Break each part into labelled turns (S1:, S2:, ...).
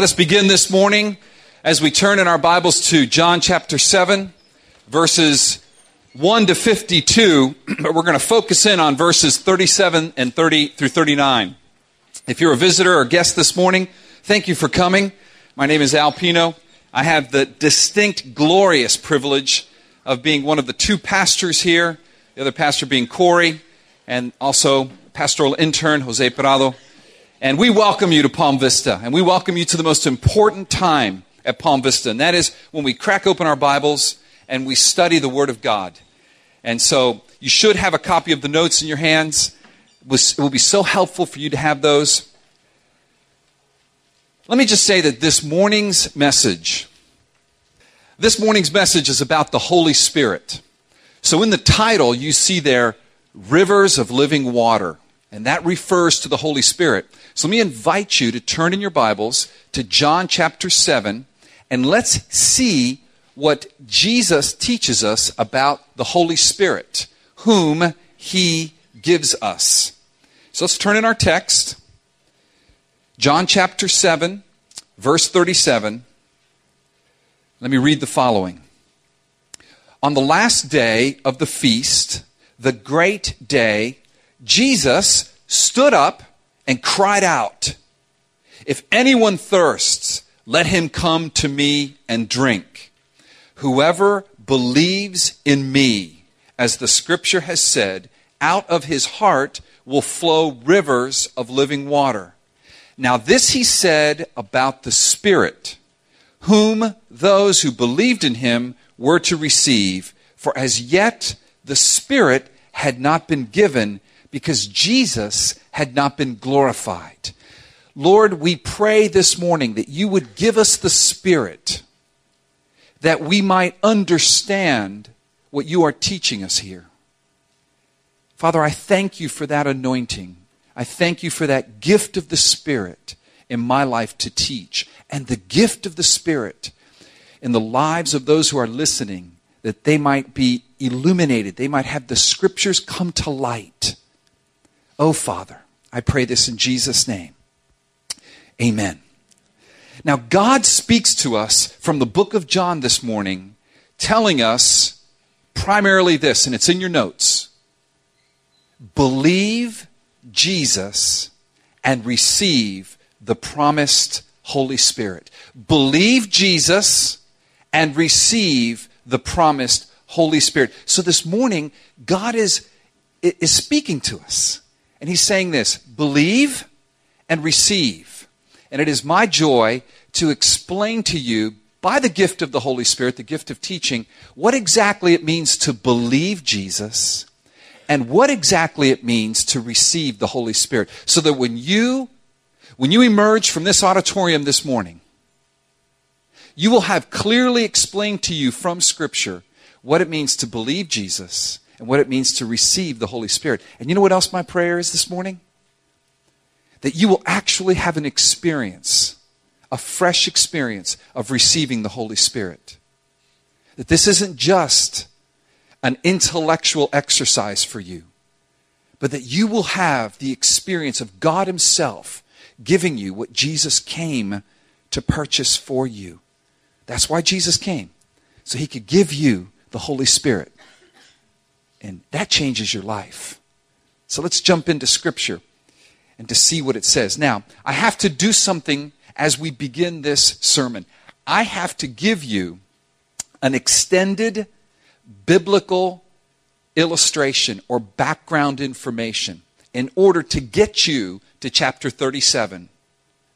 S1: Let us begin this morning as we turn in our Bibles to John chapter 7, verses 1 to 52, but we're going to focus in on verses 37 and 30 through 39. If you're a visitor or guest this morning, thank you for coming. My name is Al Pino. I have the distinct, glorious privilege of being one of the two pastors here, the other pastor being Corey, and also pastoral intern Jose Prado. And we welcome you to Palm Vista, and we welcome you to the most important time at Palm Vista, and that is when we crack open our Bibles and we study the Word of God. And so you should have a copy of the notes in your hands. It will be so helpful for you to have those. Let me just say that this morning's message, this morning's message is about the Holy Spirit. So in the title, you see there, Rivers of Living Water. And that refers to the Holy Spirit. So let me invite you to turn in your Bibles to John chapter 7 and let's see what Jesus teaches us about the Holy Spirit, whom he gives us. So let's turn in our text. John chapter 7, verse 37. Let me read the following. On the last day of the feast, the great day, Jesus stood up and cried out, If anyone thirsts, let him come to me and drink. Whoever believes in me, as the scripture has said, out of his heart will flow rivers of living water. Now, this he said about the Spirit, whom those who believed in him were to receive, for as yet the Spirit had not been given because Jesus had not been glorified. Lord, we pray this morning that you would give us the Spirit that we might understand what you are teaching us here. Father, I thank you for that anointing. I thank you for that gift of the Spirit in my life to teach, and the gift of the Spirit in the lives of those who are listening, that they might be illuminated, they might have the Scriptures come to light Oh, Father, I pray this in Jesus' name. Amen. Now, God speaks to us from the book of John this morning, telling us primarily this, and it's in your notes believe Jesus and receive the promised Holy Spirit. Believe Jesus and receive the promised Holy Spirit. So this morning, God is, is speaking to us. And he's saying this believe and receive. And it is my joy to explain to you, by the gift of the Holy Spirit, the gift of teaching, what exactly it means to believe Jesus and what exactly it means to receive the Holy Spirit. So that when you, when you emerge from this auditorium this morning, you will have clearly explained to you from Scripture what it means to believe Jesus and what it means to receive the Holy Spirit. And you know what else my prayer is this morning? That you will actually have an experience, a fresh experience of receiving the Holy Spirit. That this isn't just an intellectual exercise for you, but that you will have the experience of God Himself giving you what Jesus came to purchase for you. That's why Jesus came, so He could give you the Holy Spirit. And that changes your life. So let's jump into Scripture and to see what it says. Now, I have to do something as we begin this sermon. I have to give you an extended biblical illustration or background information in order to get you to chapter 37.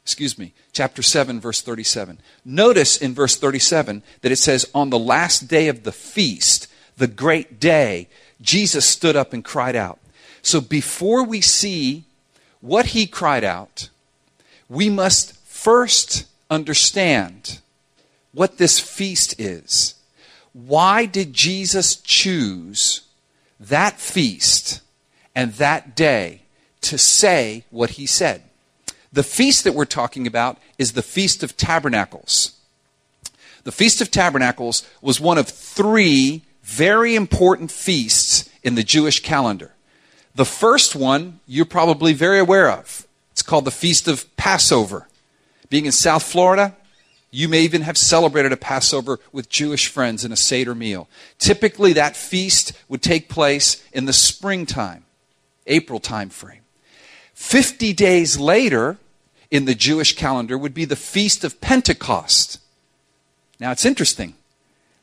S1: Excuse me, chapter 7, verse 37. Notice in verse 37 that it says, On the last day of the feast, the great day, Jesus stood up and cried out. So before we see what he cried out, we must first understand what this feast is. Why did Jesus choose that feast and that day to say what he said? The feast that we're talking about is the Feast of Tabernacles. The Feast of Tabernacles was one of three very important feasts in the Jewish calendar. The first one you're probably very aware of. It's called the Feast of Passover. Being in South Florida, you may even have celebrated a Passover with Jewish friends in a Seder meal. Typically, that feast would take place in the springtime, April time frame. 50 days later in the Jewish calendar would be the Feast of Pentecost. Now, it's interesting.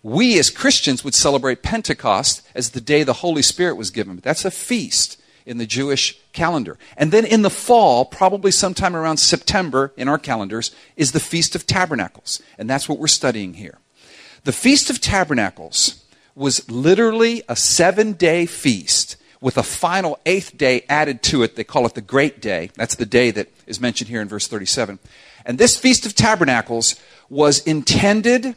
S1: We as Christians would celebrate Pentecost as the day the Holy Spirit was given, but that's a feast in the Jewish calendar. And then in the fall, probably sometime around September in our calendars, is the Feast of Tabernacles. And that's what we're studying here. The Feast of Tabernacles was literally a seven day feast with a final eighth day added to it. They call it the Great Day. That's the day that is mentioned here in verse 37. And this Feast of Tabernacles was intended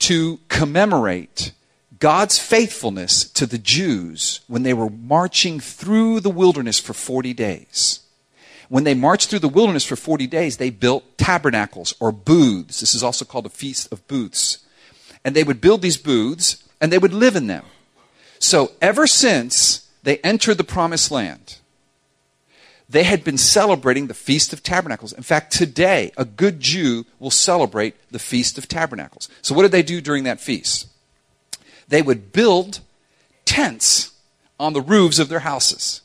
S1: to commemorate God's faithfulness to the Jews when they were marching through the wilderness for 40 days. When they marched through the wilderness for 40 days, they built tabernacles or booths. This is also called a feast of booths. And they would build these booths and they would live in them. So ever since they entered the promised land, they had been celebrating the Feast of Tabernacles. In fact, today, a good Jew will celebrate the Feast of Tabernacles. So, what did they do during that feast? They would build tents on the roofs of their houses.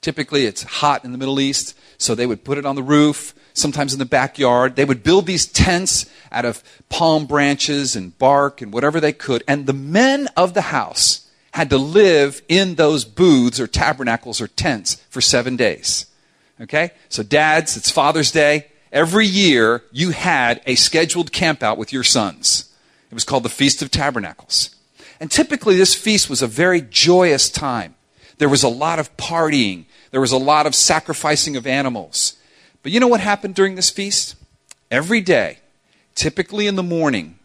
S1: Typically, it's hot in the Middle East, so they would put it on the roof, sometimes in the backyard. They would build these tents out of palm branches and bark and whatever they could. And the men of the house had to live in those booths or tabernacles or tents for seven days. Okay? So, dads, it's Father's Day. Every year, you had a scheduled campout with your sons. It was called the Feast of Tabernacles. And typically, this feast was a very joyous time. There was a lot of partying, there was a lot of sacrificing of animals. But you know what happened during this feast? Every day, typically in the morning,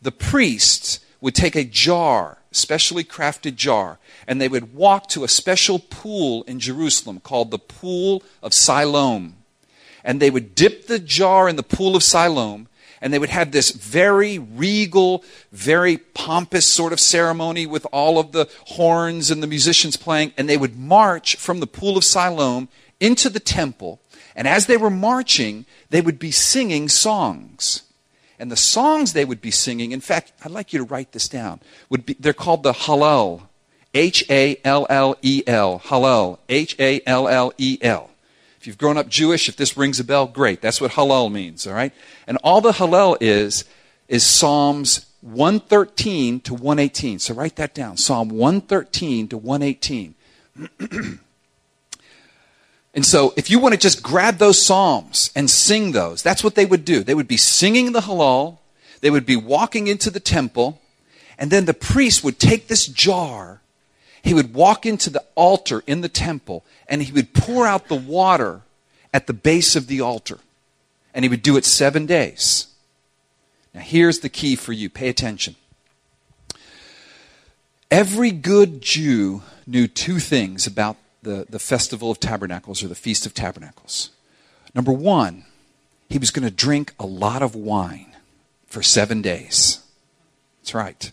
S1: the priests would take a jar specially crafted jar, and they would walk to a special pool in Jerusalem called the Pool of Siloam. And they would dip the jar in the Pool of Siloam, and they would have this very regal, very pompous sort of ceremony with all of the horns and the musicians playing, and they would march from the Pool of Siloam into the temple. And as they were marching, they would be singing songs. And the songs they would be singing, in fact, I'd like you to write this down, would be, they're called the Hallel. H A L L E L. Hallel. H A L L E L. If you've grown up Jewish, if this rings a bell, great. That's what Hallel means, all right? And all the Hallel is, is Psalms 113 to 118. So write that down. Psalm 113 to 118. And so, if you want to just grab those psalms and sing those, that's what they would do. They would be singing the Hallel, they would be walking into the temple, and then the priest would take this jar, he would walk into the altar in the temple, and he would pour out the water at the base of the altar. And he would do it seven days. Now, here's the key for you pay attention. Every good Jew knew two things about the, the Festival of Tabernacles or the Feast of Tabernacles. Number one, he was going to drink a lot of wine for seven days. That's right.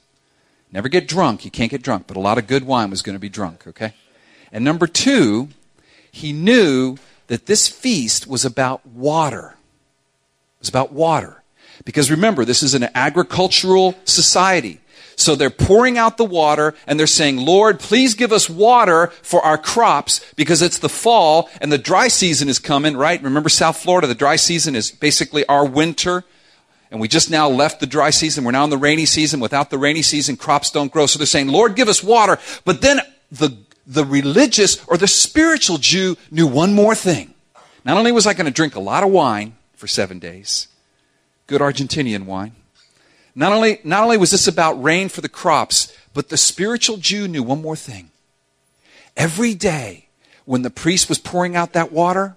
S1: Never get drunk. You can't get drunk, but a lot of good wine was going to be drunk, okay? And number two, he knew that this feast was about water. It was about water. Because remember, this is an agricultural society. So they're pouring out the water and they're saying, Lord, please give us water for our crops because it's the fall and the dry season is coming, right? Remember South Florida, the dry season is basically our winter. And we just now left the dry season. We're now in the rainy season. Without the rainy season, crops don't grow. So they're saying, Lord, give us water. But then the, the religious or the spiritual Jew knew one more thing. Not only was I going to drink a lot of wine for seven days, good Argentinian wine, not only, not only was this about rain for the crops, but the spiritual Jew knew one more thing. Every day, when the priest was pouring out that water,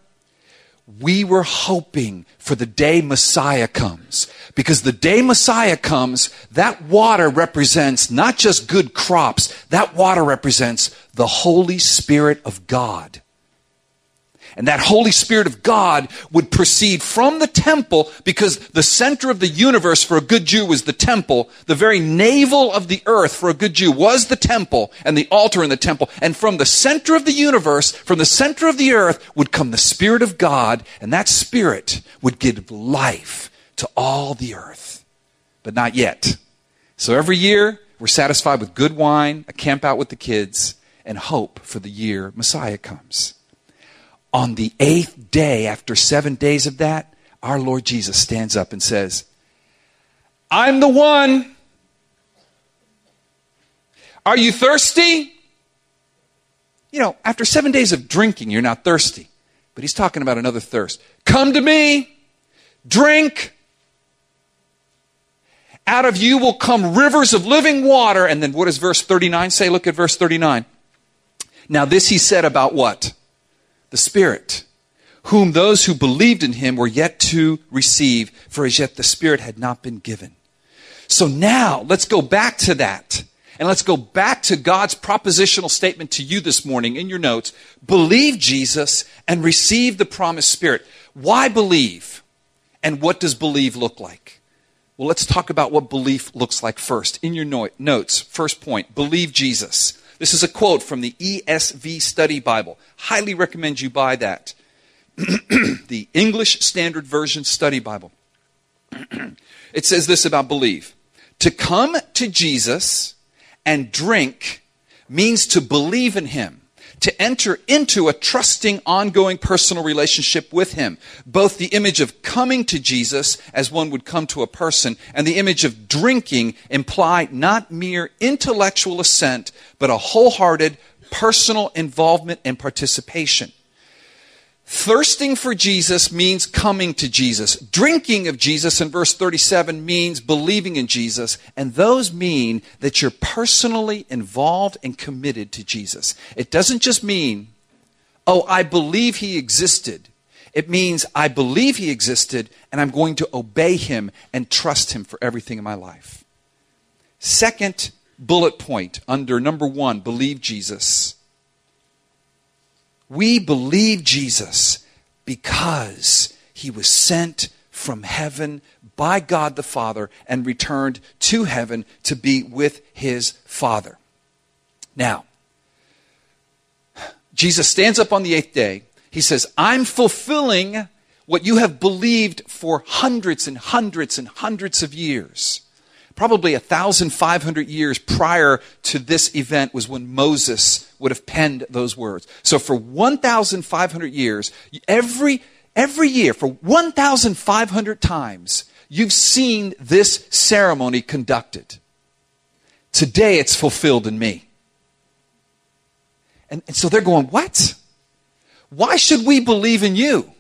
S1: we were hoping for the day Messiah comes. Because the day Messiah comes, that water represents not just good crops, that water represents the Holy Spirit of God. And that Holy Spirit of God would proceed from the temple because the center of the universe for a good Jew was the temple. The very navel of the earth for a good Jew was the temple and the altar in the temple. And from the center of the universe, from the center of the earth would come the Spirit of God and that Spirit would give life to all the earth. But not yet. So every year we're satisfied with good wine, a camp out with the kids, and hope for the year Messiah comes. On the eighth day, after seven days of that, our Lord Jesus stands up and says, I'm the one. Are you thirsty? You know, after seven days of drinking, you're not thirsty. But he's talking about another thirst. Come to me, drink. Out of you will come rivers of living water. And then what does verse 39 say? Look at verse 39. Now, this he said about what? The Spirit, whom those who believed in him were yet to receive, for as yet the Spirit had not been given. So now, let's go back to that. And let's go back to God's propositional statement to you this morning in your notes. Believe Jesus and receive the promised Spirit. Why believe? And what does believe look like? Well, let's talk about what belief looks like first. In your notes, first point, believe Jesus. This is a quote from the ESV Study Bible. Highly recommend you buy that. the English Standard Version Study Bible. it says this about believe. To come to Jesus and drink means to believe in him to enter into a trusting, ongoing personal relationship with Him. Both the image of coming to Jesus as one would come to a person and the image of drinking imply not mere intellectual assent, but a wholehearted personal involvement and participation. Thirsting for Jesus means coming to Jesus. Drinking of Jesus in verse 37 means believing in Jesus. And those mean that you're personally involved and committed to Jesus. It doesn't just mean, oh, I believe he existed. It means I believe he existed and I'm going to obey him and trust him for everything in my life. Second bullet point under number one, believe Jesus we believe Jesus because he was sent from heaven by God the Father and returned to heaven to be with his Father. Now, Jesus stands up on the eighth day. He says, I'm fulfilling what you have believed for hundreds and hundreds and hundreds of years probably 1,500 years prior to this event was when Moses would have penned those words. So for 1,500 years, every, every year, for 1,500 times, you've seen this ceremony conducted. Today it's fulfilled in me. And, and so they're going, What? Why should we believe in you?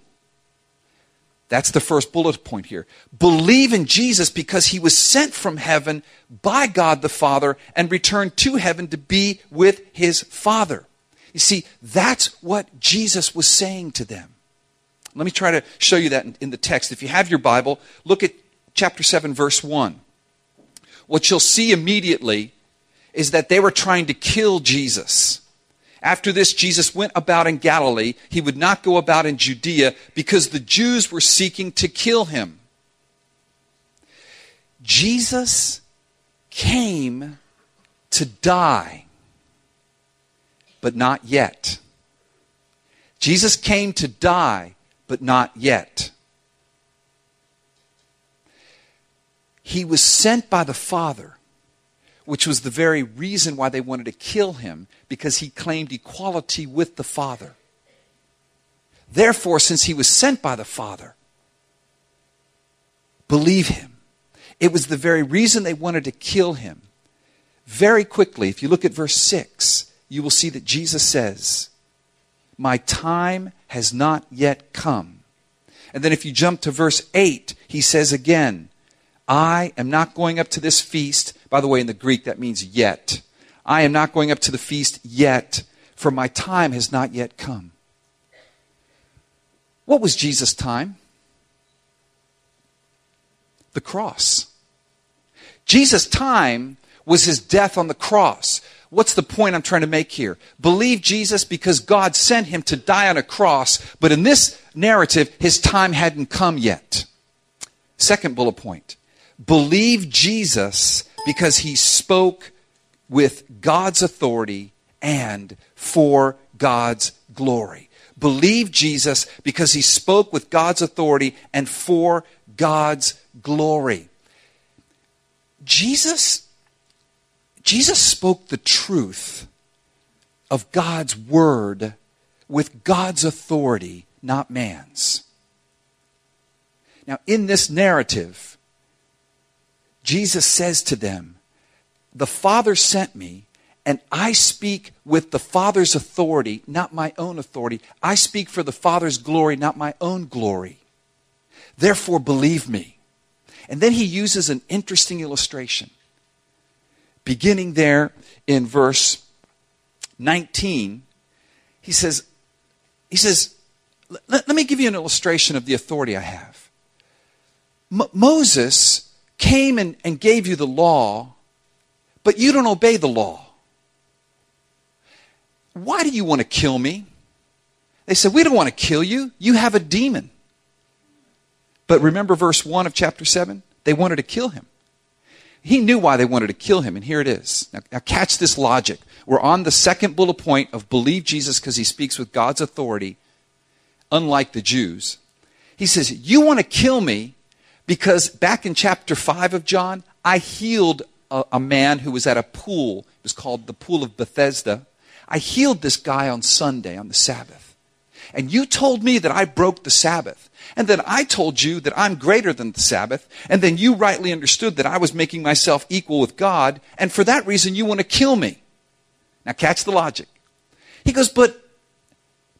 S1: That's the first bullet point here. Believe in Jesus because he was sent from heaven by God the Father and returned to heaven to be with his Father. You see, that's what Jesus was saying to them. Let me try to show you that in, in the text. If you have your Bible, look at chapter 7, verse 1. What you'll see immediately is that they were trying to kill Jesus. After this, Jesus went about in Galilee. He would not go about in Judea because the Jews were seeking to kill him. Jesus came to die, but not yet. Jesus came to die, but not yet. He was sent by the Father which was the very reason why they wanted to kill him, because he claimed equality with the Father. Therefore, since he was sent by the Father, believe him. It was the very reason they wanted to kill him. Very quickly, if you look at verse 6, you will see that Jesus says, My time has not yet come. And then if you jump to verse 8, he says again, I am not going up to this feast by the way, in the Greek, that means yet. I am not going up to the feast yet, for my time has not yet come. What was Jesus' time? The cross. Jesus' time was his death on the cross. What's the point I'm trying to make here? Believe Jesus because God sent him to die on a cross, but in this narrative, his time hadn't come yet. Second bullet point believe Jesus because he spoke with God's authority and for God's glory. Believe Jesus because he spoke with God's authority and for God's glory. Jesus Jesus spoke the truth of God's word with God's authority, not man's. Now, in this narrative, Jesus says to them, The Father sent me, and I speak with the Father's authority, not my own authority. I speak for the Father's glory, not my own glory. Therefore, believe me. And then he uses an interesting illustration beginning there in verse 19, he says, he says, let, let me give you an illustration of the authority I have. M- Moses came and, and gave you the law, but you don't obey the law. Why do you want to kill me? They said, We don't want to kill you. You have a demon. But remember verse 1 of chapter 7? They wanted to kill him. He knew why they wanted to kill him, and here it is. Now, now catch this logic. We're on the second bullet point of believe Jesus because he speaks with God's authority, unlike the Jews. He says, You want to kill me because back in chapter 5 of John, I healed a, a man who was at a pool. It was called the Pool of Bethesda. I healed this guy on Sunday, on the Sabbath. And you told me that I broke the Sabbath. And then I told you that I'm greater than the Sabbath. And then you rightly understood that I was making myself equal with God. And for that reason, you want to kill me. Now, catch the logic. He goes, But,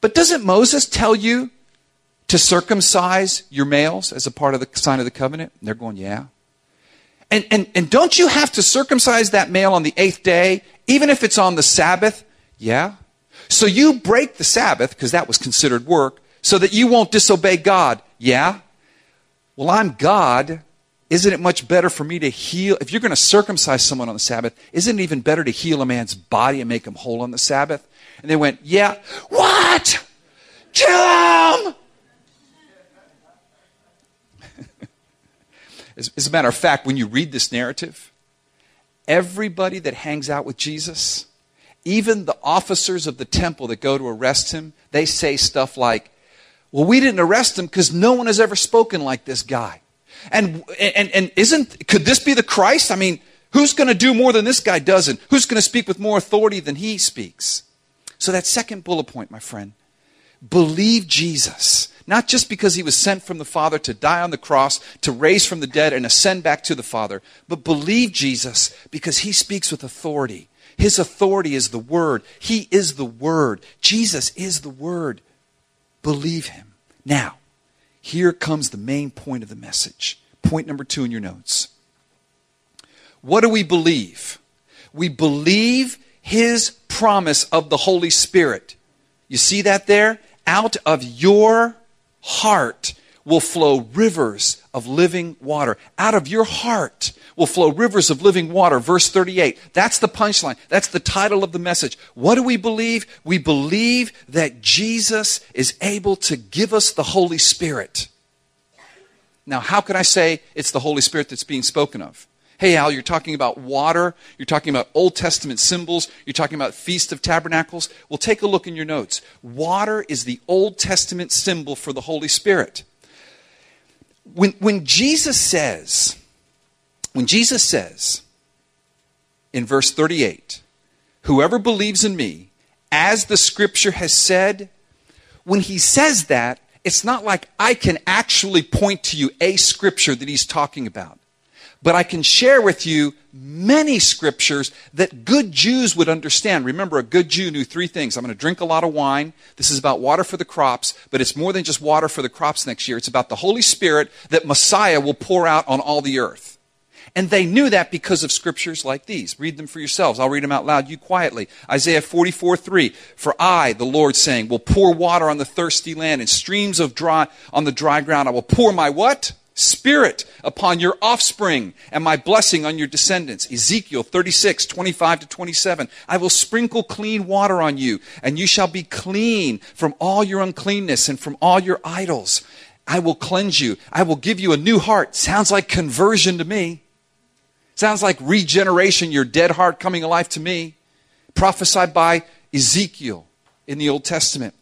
S1: but doesn't Moses tell you to circumcise your males as a part of the sign of the covenant? And they're going, Yeah. And, and, and don't you have to circumcise that male on the eighth day, even if it's on the Sabbath? Yeah. So you break the Sabbath, because that was considered work, so that you won't disobey God. Yeah? Well, I'm God. Isn't it much better for me to heal? If you're going to circumcise someone on the Sabbath, isn't it even better to heal a man's body and make him whole on the Sabbath? And they went, Yeah. What? Kill him! As, as a matter of fact, when you read this narrative, everybody that hangs out with Jesus, even the officers of the temple that go to arrest him, they say stuff like, well, we didn't arrest him because no one has ever spoken like this guy. And, and, and isn't, could this be the Christ? I mean, who's going to do more than this guy does? And who's going to speak with more authority than he speaks? So, that second bullet point, my friend, believe Jesus. Not just because he was sent from the Father to die on the cross, to raise from the dead and ascend back to the Father, but believe Jesus because he speaks with authority. His authority is the Word. He is the Word. Jesus is the Word. Believe him. Now, here comes the main point of the message. Point number two in your notes. What do we believe? We believe his promise of the Holy Spirit. You see that there? Out of your heart will flow rivers of living water. Out of your heart will flow rivers of living water. Verse 38. That's the punchline. That's the title of the message. What do we believe? We believe that Jesus is able to give us the Holy Spirit. Now, how can I say it's the Holy Spirit that's being spoken of? Hey, Al, you're talking about water. You're talking about Old Testament symbols. You're talking about Feast of Tabernacles. Well, take a look in your notes. Water is the Old Testament symbol for the Holy Spirit. When, when Jesus says, when Jesus says in verse 38, whoever believes in me, as the scripture has said, when he says that, it's not like I can actually point to you a scripture that he's talking about. But I can share with you many scriptures that good Jews would understand. Remember, a good Jew knew three things. I'm going to drink a lot of wine. This is about water for the crops, but it's more than just water for the crops next year. It's about the Holy Spirit that Messiah will pour out on all the earth. And they knew that because of scriptures like these. Read them for yourselves. I'll read them out loud, you quietly. Isaiah 44 3. For I, the Lord, saying, will pour water on the thirsty land and streams of dry on the dry ground. I will pour my what? Spirit upon your offspring and my blessing on your descendants. Ezekiel 36, 25 to 27. I will sprinkle clean water on you and you shall be clean from all your uncleanness and from all your idols. I will cleanse you. I will give you a new heart. Sounds like conversion to me. Sounds like regeneration, your dead heart coming alive to me. Prophesied by Ezekiel in the Old Testament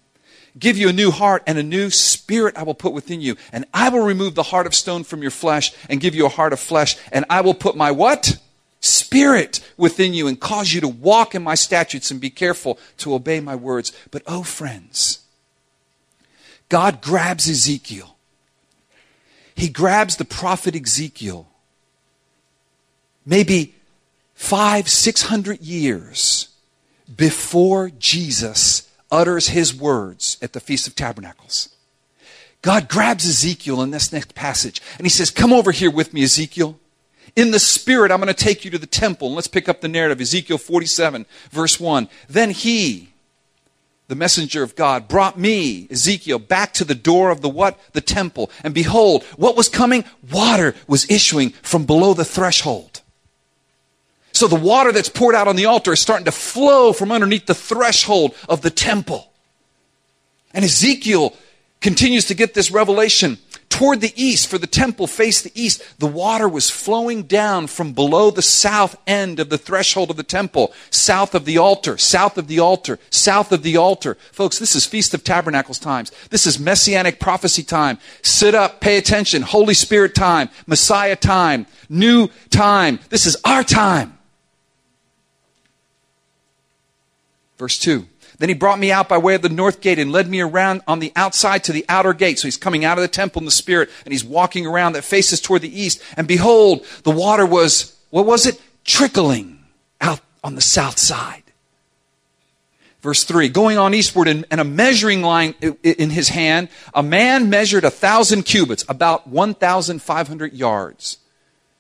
S1: give you a new heart and a new spirit I will put within you. And I will remove the heart of stone from your flesh and give you a heart of flesh. And I will put my what? Spirit within you and cause you to walk in my statutes and be careful to obey my words. But oh, friends, God grabs Ezekiel. He grabs the prophet Ezekiel. Maybe five, six hundred years before Jesus utters his words at the Feast of Tabernacles. God grabs Ezekiel in this next passage and he says, Come over here with me, Ezekiel. In the Spirit, I'm going to take you to the temple. And let's pick up the narrative Ezekiel 47, verse 1. Then he, the messenger of God, brought me, Ezekiel, back to the door of the what? The temple. And behold, what was coming? Water was issuing from below the threshold. So the water that's poured out on the altar is starting to flow from underneath the threshold of the temple. And Ezekiel continues to get this revelation. Toward the east, for the temple faced the east, the water was flowing down from below the south end of the threshold of the temple, south of the altar, south of the altar, south of the altar. Folks, this is Feast of Tabernacles times. This is Messianic prophecy time. Sit up, pay attention. Holy Spirit time, Messiah time, new time. This is our time. Verse 2. Then he brought me out by way of the north gate and led me around on the outside to the outer gate. So he's coming out of the temple in the spirit and he's walking around that faces toward the east. And behold, the water was, what was it? Trickling out on the south side. Verse 3 Going on eastward and, and a measuring line in his hand, a man measured a thousand cubits, about 1,500 yards.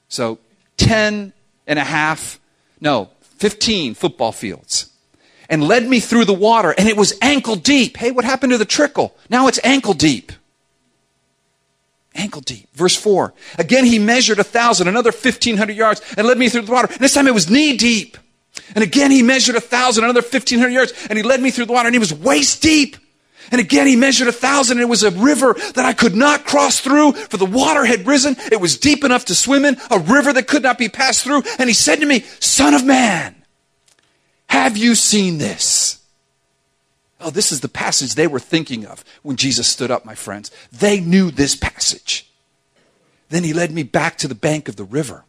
S1: So 10 and a half, no, 15 football fields and led me through the water, and it was ankle deep. Hey, what happened to the trickle? Now it's ankle deep. Ankle deep. Verse 4. Again, he measured a thousand, another 1,500 yards, and led me through the water. And this time it was knee deep. And again, he measured a thousand, another 1,500 yards, and he led me through the water, and he was waist deep. And again, he measured a thousand, and it was a river that I could not cross through, for the water had risen. It was deep enough to swim in, a river that could not be passed through. And he said to me, Son of man, have you seen this? Oh, this is the passage they were thinking of when Jesus stood up, my friends. They knew this passage. Then he led me back to the bank of the river.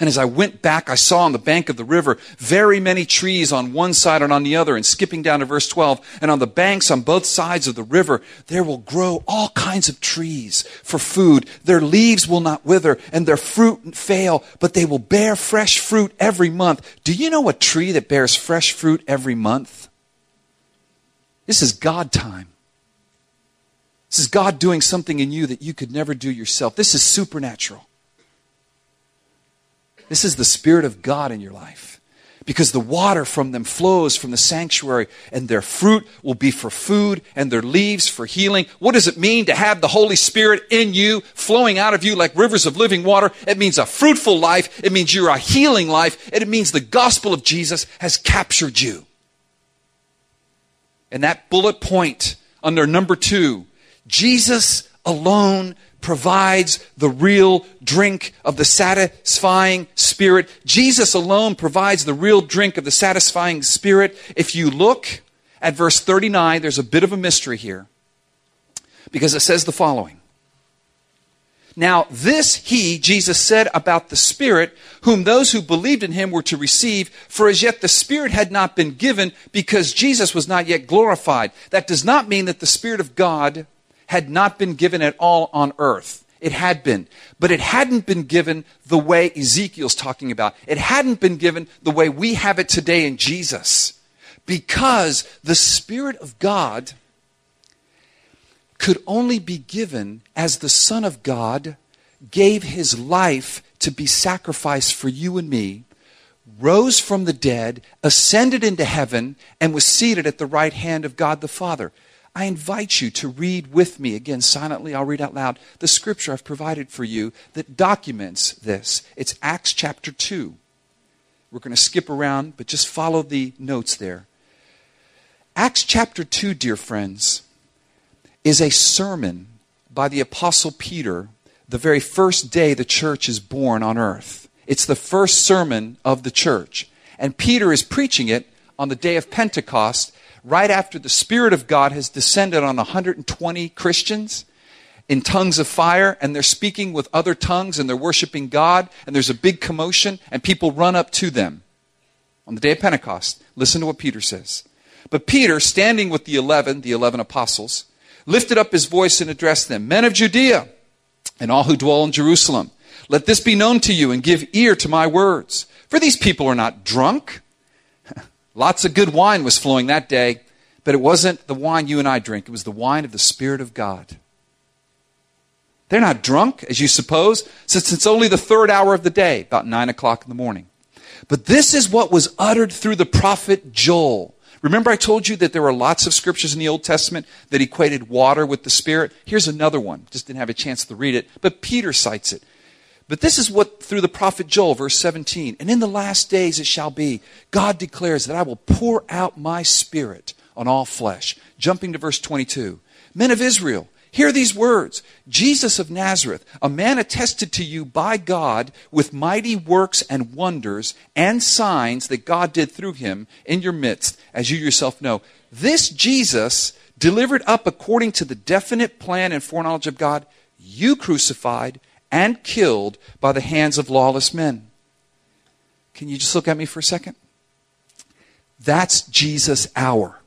S1: And as I went back, I saw on the bank of the river very many trees on one side and on the other. And skipping down to verse 12, and on the banks on both sides of the river, there will grow all kinds of trees for food. Their leaves will not wither and their fruit fail, but they will bear fresh fruit every month. Do you know a tree that bears fresh fruit every month? This is God time. This is God doing something in you that you could never do yourself. This is supernatural. This is the Spirit of God in your life. Because the water from them flows from the sanctuary, and their fruit will be for food, and their leaves for healing. What does it mean to have the Holy Spirit in you, flowing out of you like rivers of living water? It means a fruitful life. It means you're a healing life. And it means the gospel of Jesus has captured you. And that bullet point under number two Jesus alone provides the real drink of the satisfying spirit. Jesus alone provides the real drink of the satisfying spirit. If you look at verse 39, there's a bit of a mystery here because it says the following. Now, this he, Jesus, said about the Spirit, whom those who believed in him were to receive, for as yet the Spirit had not been given because Jesus was not yet glorified. That does not mean that the Spirit of God had not been given at all on earth. It had been. But it hadn't been given the way Ezekiel's talking about. It hadn't been given the way we have it today in Jesus. Because the Spirit of God could only be given as the Son of God gave his life to be sacrificed for you and me, rose from the dead, ascended into heaven, and was seated at the right hand of God the Father. I invite you to read with me, again, silently, I'll read out loud, the scripture I've provided for you that documents this. It's Acts chapter 2. We're going to skip around, but just follow the notes there. Acts chapter 2, dear friends, is a sermon by the Apostle Peter the very first day the church is born on earth. It's the first sermon of the church. And Peter is preaching it on the day of Pentecost, right after the Spirit of God has descended on 120 Christians in tongues of fire, and they're speaking with other tongues, and they're worshiping God, and there's a big commotion, and people run up to them on the day of Pentecost. Listen to what Peter says. But Peter, standing with the eleven, the eleven apostles, lifted up his voice and addressed them Men of Judea, and all who dwell in Jerusalem, let this be known to you, and give ear to my words. For these people are not drunk. Lots of good wine was flowing that day, but it wasn't the wine you and I drink. It was the wine of the Spirit of God. They're not drunk, as you suppose, since it's only the third hour of the day, about nine o'clock in the morning. But this is what was uttered through the prophet Joel. Remember, I told you that there were lots of scriptures in the Old Testament that equated water with the Spirit? Here's another one. Just didn't have a chance to read it, but Peter cites it. But this is what through the prophet Joel, verse 17, and in the last days it shall be, God declares that I will pour out my spirit on all flesh. Jumping to verse 22. Men of Israel, hear these words Jesus of Nazareth, a man attested to you by God with mighty works and wonders and signs that God did through him in your midst, as you yourself know. This Jesus, delivered up according to the definite plan and foreknowledge of God, you crucified and killed by the hands of lawless men. Can you just look at me for a second? That's Jesus' hour.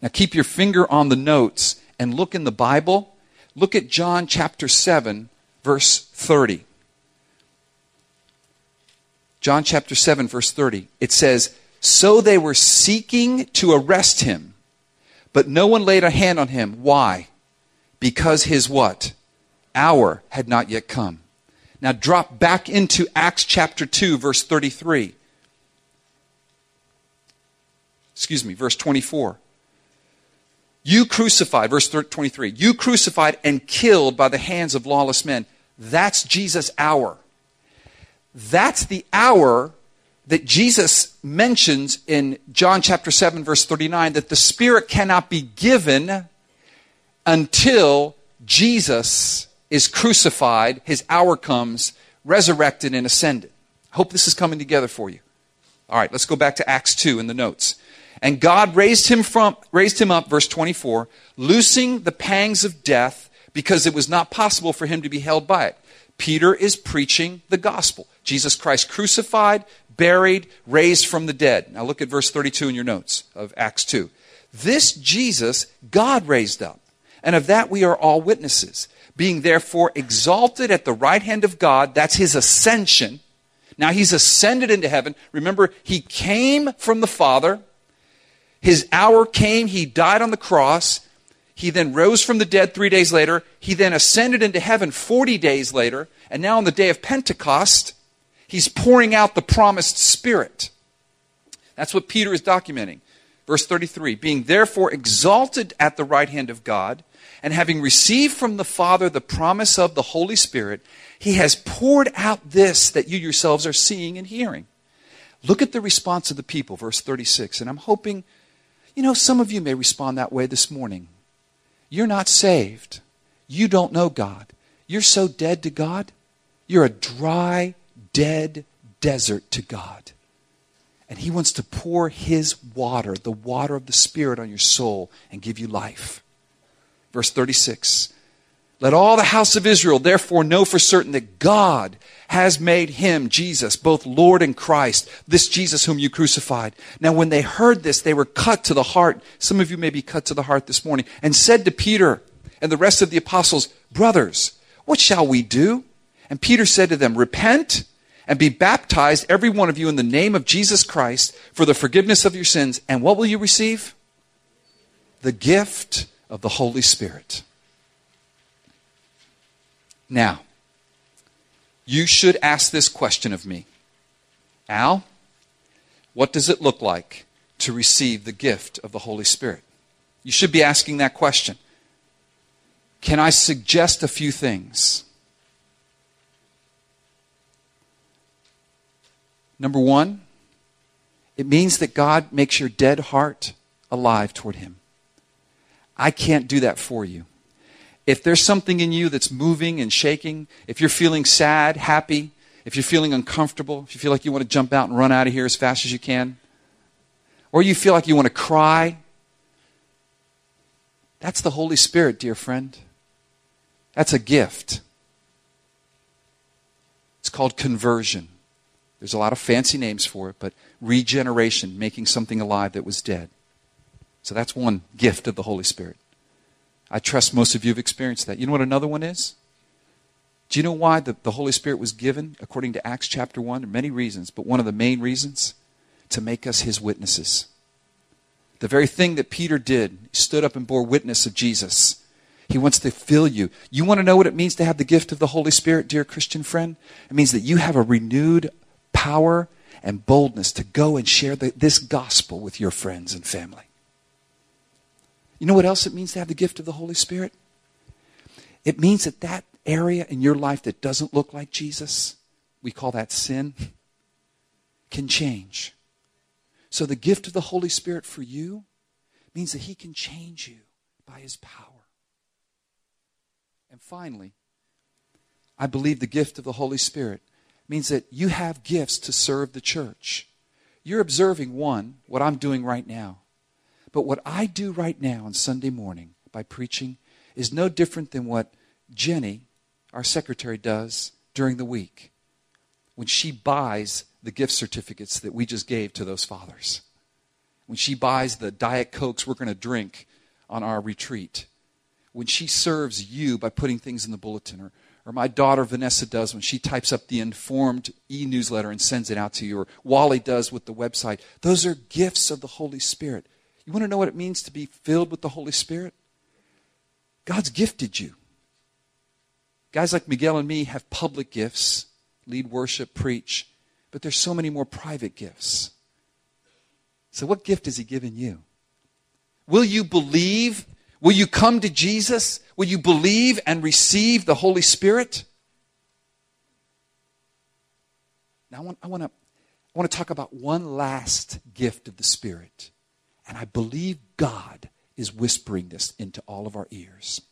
S1: Now keep your finger on the notes and look in the Bible. Look at John chapter 7, verse 30. John chapter 7, verse 30. It says, So they were seeking to arrest him, but no one laid a hand on him. Why? Because his what? Hour had not yet come. Now drop back into Acts chapter 2, verse 33. Excuse me, verse 24. You crucified, verse 23, you crucified and killed by the hands of lawless men. That's Jesus' hour. That's the hour that Jesus mentions in John chapter 7, verse 39, that the Spirit cannot be given until Jesus is crucified, his hour comes, resurrected, and ascended. I Hope this is coming together for you. All right, let's go back to Acts 2 in the notes. And God raised him from raised him up verse 24, loosing the pangs of death because it was not possible for him to be held by it. Peter is preaching the gospel. Jesus Christ crucified, buried, raised from the dead. Now look at verse 32 in your notes of Acts 2. This Jesus God raised up, and of that we are all witnesses being therefore exalted at the right hand of God. That's his ascension. Now he's ascended into heaven. Remember, he came from the Father. His hour came. He died on the cross. He then rose from the dead three days later. He then ascended into heaven 40 days later. And now on the day of Pentecost, he's pouring out the promised Spirit. That's what Peter is documenting. Verse 33 Being therefore exalted at the right hand of God, and having received from the Father the promise of the Holy Spirit, he has poured out this that you yourselves are seeing and hearing. Look at the response of the people, verse 36. And I'm hoping, you know, some of you may respond that way this morning. You're not saved. You don't know God. You're so dead to God. You're a dry, dead desert to God. And He wants to pour His water, the water of the Spirit, on your soul and give you life. Verse 36. Let all the house of Israel therefore know for certain that God has made him, Jesus, both Lord and Christ, this Jesus whom you crucified. Now, when they heard this, they were cut to the heart. Some of you may be cut to the heart this morning, and said to Peter and the rest of the apostles, Brothers, what shall we do? And Peter said to them, Repent and be baptized, every one of you, in the name of Jesus Christ for the forgiveness of your sins. And what will you receive? The gift of the Holy Spirit. Now, you should ask this question of me Al, what does it look like to receive the gift of the Holy Spirit? You should be asking that question. Can I suggest a few things? Number one, it means that God makes your dead heart alive toward Him. I can't do that for you. If there's something in you that's moving and shaking, if you're feeling sad, happy, if you're feeling uncomfortable, if you feel like you want to jump out and run out of here as fast as you can, or you feel like you want to cry, that's the Holy Spirit, dear friend. That's a gift. It's called conversion. There's a lot of fancy names for it, but regeneration, making something alive that was dead. So that's one gift of the Holy Spirit. I trust most of you have experienced that. You know what another one is? Do you know why the, the Holy Spirit was given, according to Acts chapter 1? There are many reasons, but one of the main reasons to make us his witnesses. The very thing that Peter did, he stood up and bore witness of Jesus. He wants to fill you. You want to know what it means to have the gift of the Holy Spirit, dear Christian friend? It means that you have a renewed power and boldness to go and share the, this gospel with your friends and family. You know what else it means to have the gift of the Holy Spirit? It means that that area in your life that doesn't look like Jesus, we call that sin, can change. So the gift of the Holy Spirit for you means that He can change you by His power. And finally, I believe the gift of the Holy Spirit means that you have gifts to serve the church. You're observing one, what I'm doing right now. But what I do right now on Sunday morning by preaching is no different than what Jenny, our secretary, does during the week when she buys the gift certificates that we just gave to those fathers. When she buys the Diet Cokes we're going to drink on our retreat. When she serves you by putting things in the bulletin or or my daughter Vanessa does when she types up the informed e newsletter and sends it out to you, or Wally does with the website. Those are gifts of the Holy Spirit. You want to know what it means to be filled with the Holy Spirit? God's gifted you. Guys like Miguel and me have public gifts lead worship, preach, but there's so many more private gifts. So, what gift has He given you? Will you believe? Will you come to Jesus? Will you believe and receive the Holy Spirit? Now, I want, I want to I want to talk about one last gift of the Spirit. And I believe God is whispering this into all of our ears.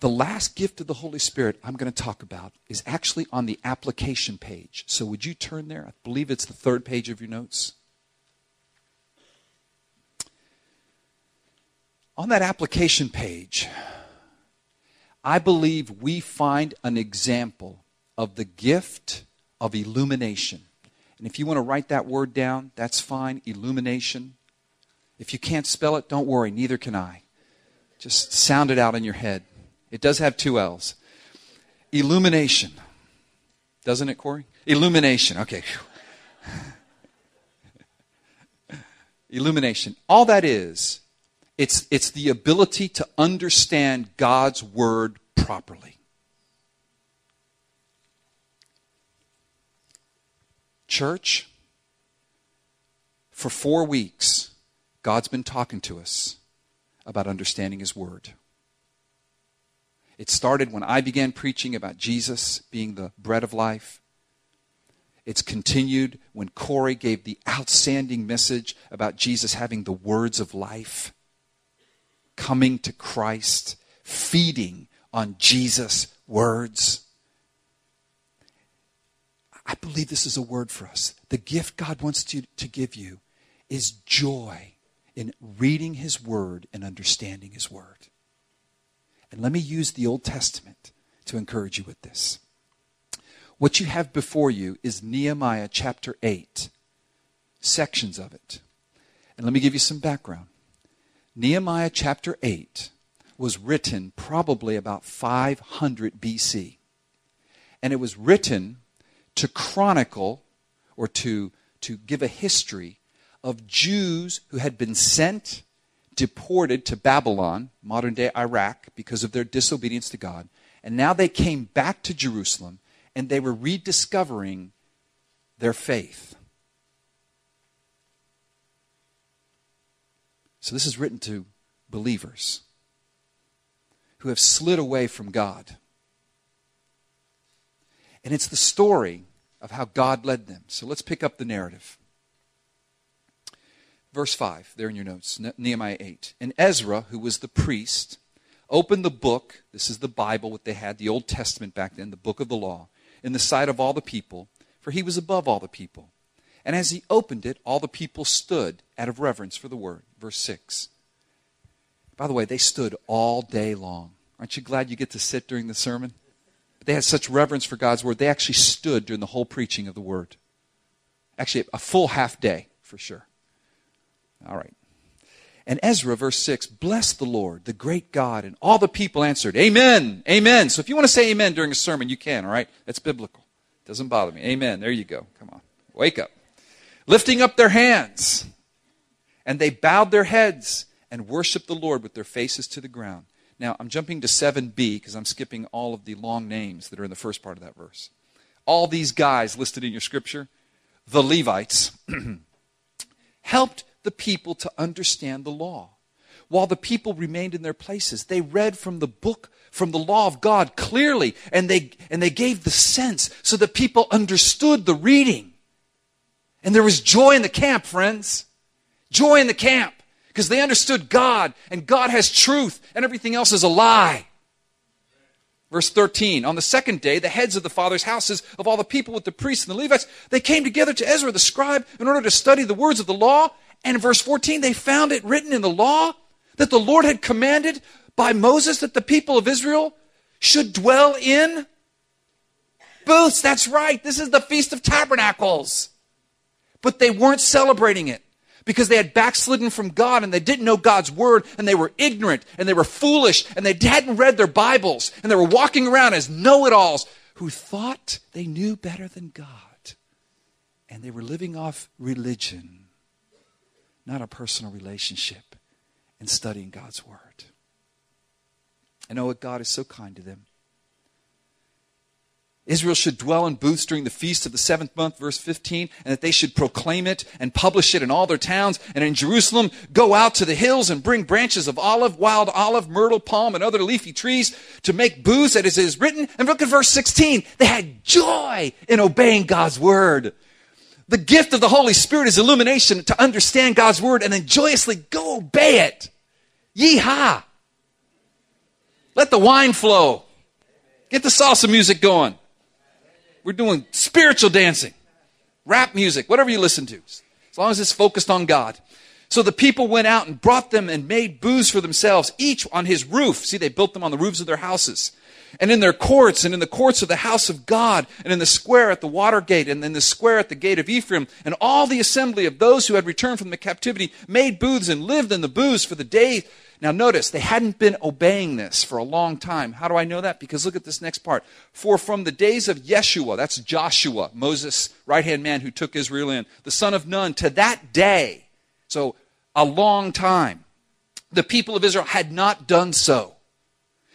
S1: The last gift of the Holy Spirit I'm going to talk about is actually on the application page. So would you turn there? I believe it's the third page of your notes. On that application page, I believe we find an example of the gift of illumination. And if you want to write that word down, that's fine. Illumination. If you can't spell it, don't worry, neither can I. Just sound it out in your head. It does have two L's. Illumination. Doesn't it, Corey? Illumination. Okay. Illumination. All that is, it's, it's the ability to understand God's word properly. Church, for four weeks, God's been talking to us about understanding His Word. It started when I began preaching about Jesus being the bread of life. It's continued when Corey gave the outstanding message about Jesus having the words of life coming to Christ, feeding on Jesus' words. I believe this is a word for us. The gift God wants to, to give you is joy in reading His Word and understanding His Word. And let me use the Old Testament to encourage you with this. What you have before you is Nehemiah chapter 8, sections of it. And let me give you some background. Nehemiah chapter 8 was written probably about 500 BC. And it was written to chronicle or to, to give a history of Jews who had been sent, deported to Babylon, modern day Iraq, because of their disobedience to God. And now they came back to Jerusalem and they were rediscovering their faith. So this is written to believers who have slid away from God. And it's the story of how God led them. So let's pick up the narrative. Verse 5, there in your notes, Nehemiah 8. And Ezra, who was the priest, opened the book. This is the Bible, what they had, the Old Testament back then, the book of the law, in the sight of all the people, for he was above all the people. And as he opened it, all the people stood out of reverence for the word. Verse 6. By the way, they stood all day long. Aren't you glad you get to sit during the sermon? They had such reverence for God's word, they actually stood during the whole preaching of the word. Actually, a full half day, for sure. All right. And Ezra, verse 6, blessed the Lord, the great God. And all the people answered, Amen, Amen. So if you want to say Amen during a sermon, you can, all right? That's biblical. Doesn't bother me. Amen. There you go. Come on. Wake up. Lifting up their hands. And they bowed their heads and worshiped the Lord with their faces to the ground. Now, I'm jumping to 7b because I'm skipping all of the long names that are in the first part of that verse. All these guys listed in your scripture, the Levites, helped the people to understand the law. While the people remained in their places, they read from the book, from the law of God clearly, and they, and they gave the sense so that people understood the reading. And there was joy in the camp, friends. Joy in the camp because they understood God and God has truth and everything else is a lie. Verse 13, on the second day, the heads of the father's houses of all the people with the priests and the Levites, they came together to Ezra the scribe in order to study the words of the law. And in verse 14, they found it written in the law that the Lord had commanded by Moses that the people of Israel should dwell in booths. That's right. This is the Feast of Tabernacles. But they weren't celebrating it because they had backslidden from God and they didn't know God's word and they were ignorant and they were foolish and they hadn't read their Bibles and they were walking around as know it alls who thought they knew better than God. And they were living off religion, not a personal relationship, and studying God's word. I know what God is so kind to them. Israel should dwell in booths during the feast of the seventh month, verse 15, and that they should proclaim it and publish it in all their towns. And in Jerusalem, go out to the hills and bring branches of olive, wild olive, myrtle, palm, and other leafy trees to make booths, as it is written. And look at verse 16. They had joy in obeying God's word. The gift of the Holy Spirit is illumination to understand God's word and then joyously go obey it. Yeehaw. Let the wine flow. Get the salsa music going. We're doing spiritual dancing, rap music, whatever you listen to, as long as it's focused on God. So the people went out and brought them and made booths for themselves, each on his roof. See, they built them on the roofs of their houses. And in their courts, and in the courts of the house of God, and in the square at the water gate, and in the square at the gate of Ephraim, and all the assembly of those who had returned from the captivity made booths and lived in the booths for the day now, notice, they hadn't been obeying this for a long time. How do I know that? Because look at this next part. For from the days of Yeshua, that's Joshua, Moses' right hand man who took Israel in, the son of Nun, to that day, so a long time, the people of Israel had not done so.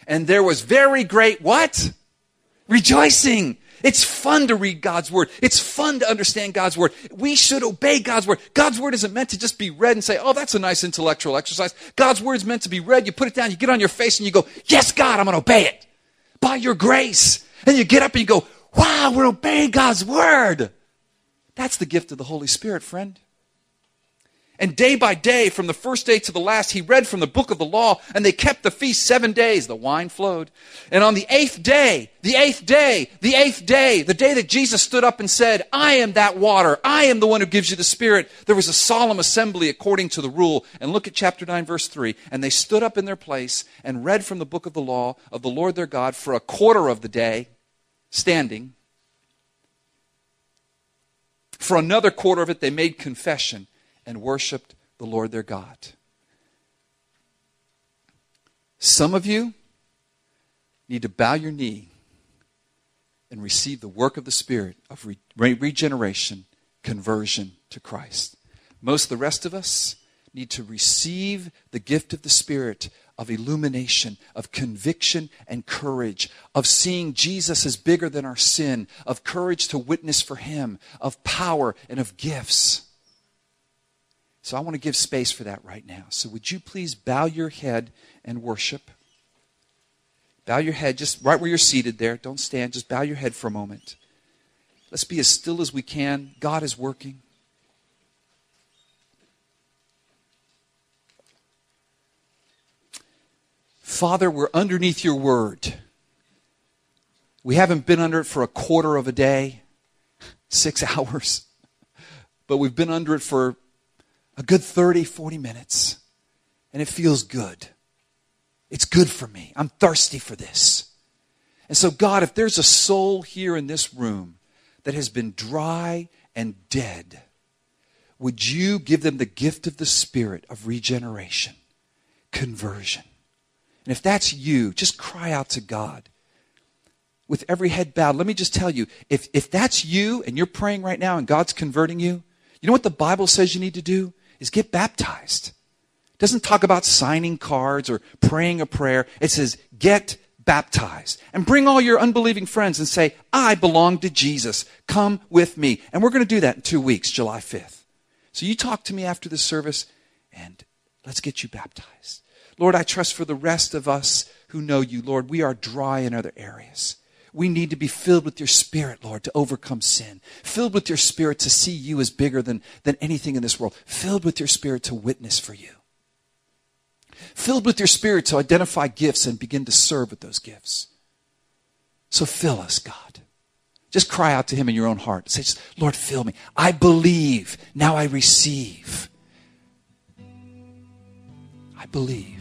S1: And there was very great what? Rejoicing. It's fun to read God's word. It's fun to understand God's word. We should obey God's word. God's word isn't meant to just be read and say, oh, that's a nice intellectual exercise. God's word is meant to be read. You put it down, you get on your face and you go, yes, God, I'm going to obey it by your grace. And you get up and you go, wow, we're obeying God's word. That's the gift of the Holy Spirit, friend. And day by day, from the first day to the last, he read from the book of the law, and they kept the feast seven days. The wine flowed. And on the eighth day, the eighth day, the eighth day, the day that Jesus stood up and said, I am that water. I am the one who gives you the Spirit. There was a solemn assembly according to the rule. And look at chapter 9, verse 3. And they stood up in their place and read from the book of the law of the Lord their God for a quarter of the day, standing. For another quarter of it, they made confession and worshiped the Lord their God. Some of you need to bow your knee and receive the work of the Spirit of re- regeneration, conversion to Christ. Most of the rest of us need to receive the gift of the Spirit of illumination, of conviction and courage, of seeing Jesus as bigger than our sin, of courage to witness for Him, of power and of gifts. So I want to give space for that right now. So would you please bow your head and worship? Bow your head just right where you're seated there. Don't stand. Just bow your head for a moment. Let's be as still as we can. God is working. Father, we're underneath your word. We haven't been under it for a quarter of a day, six hours, but we've been under it for a good 30, 40 minutes, and it feels good. It's good for me. I'm thirsty for this. And so, God, if there's a soul here in this room that has been dry and dead, would you give them the gift of the Spirit of regeneration, conversion? And if that's you, just cry out to God with every head bowed. Let me just tell you if, if that's you and you're praying right now and God's converting you, you know what the Bible says you need to do? Is get baptized. It doesn't talk about signing cards or praying a prayer. It says get baptized and bring all your unbelieving friends and say, I belong to Jesus. Come with me. And we're going to do that in two weeks, July 5th. So you talk to me after the service and let's get you baptized. Lord, I trust for the rest of us who know you, Lord, we are dry in other areas. We need to be filled with your spirit, Lord, to overcome sin. Filled with your spirit to see you as bigger than, than anything in this world. Filled with your spirit to witness for you. Filled with your spirit to identify gifts and begin to serve with those gifts. So fill us, God. Just cry out to him in your own heart. Say, Lord, fill me. I believe. Now I receive. I believe.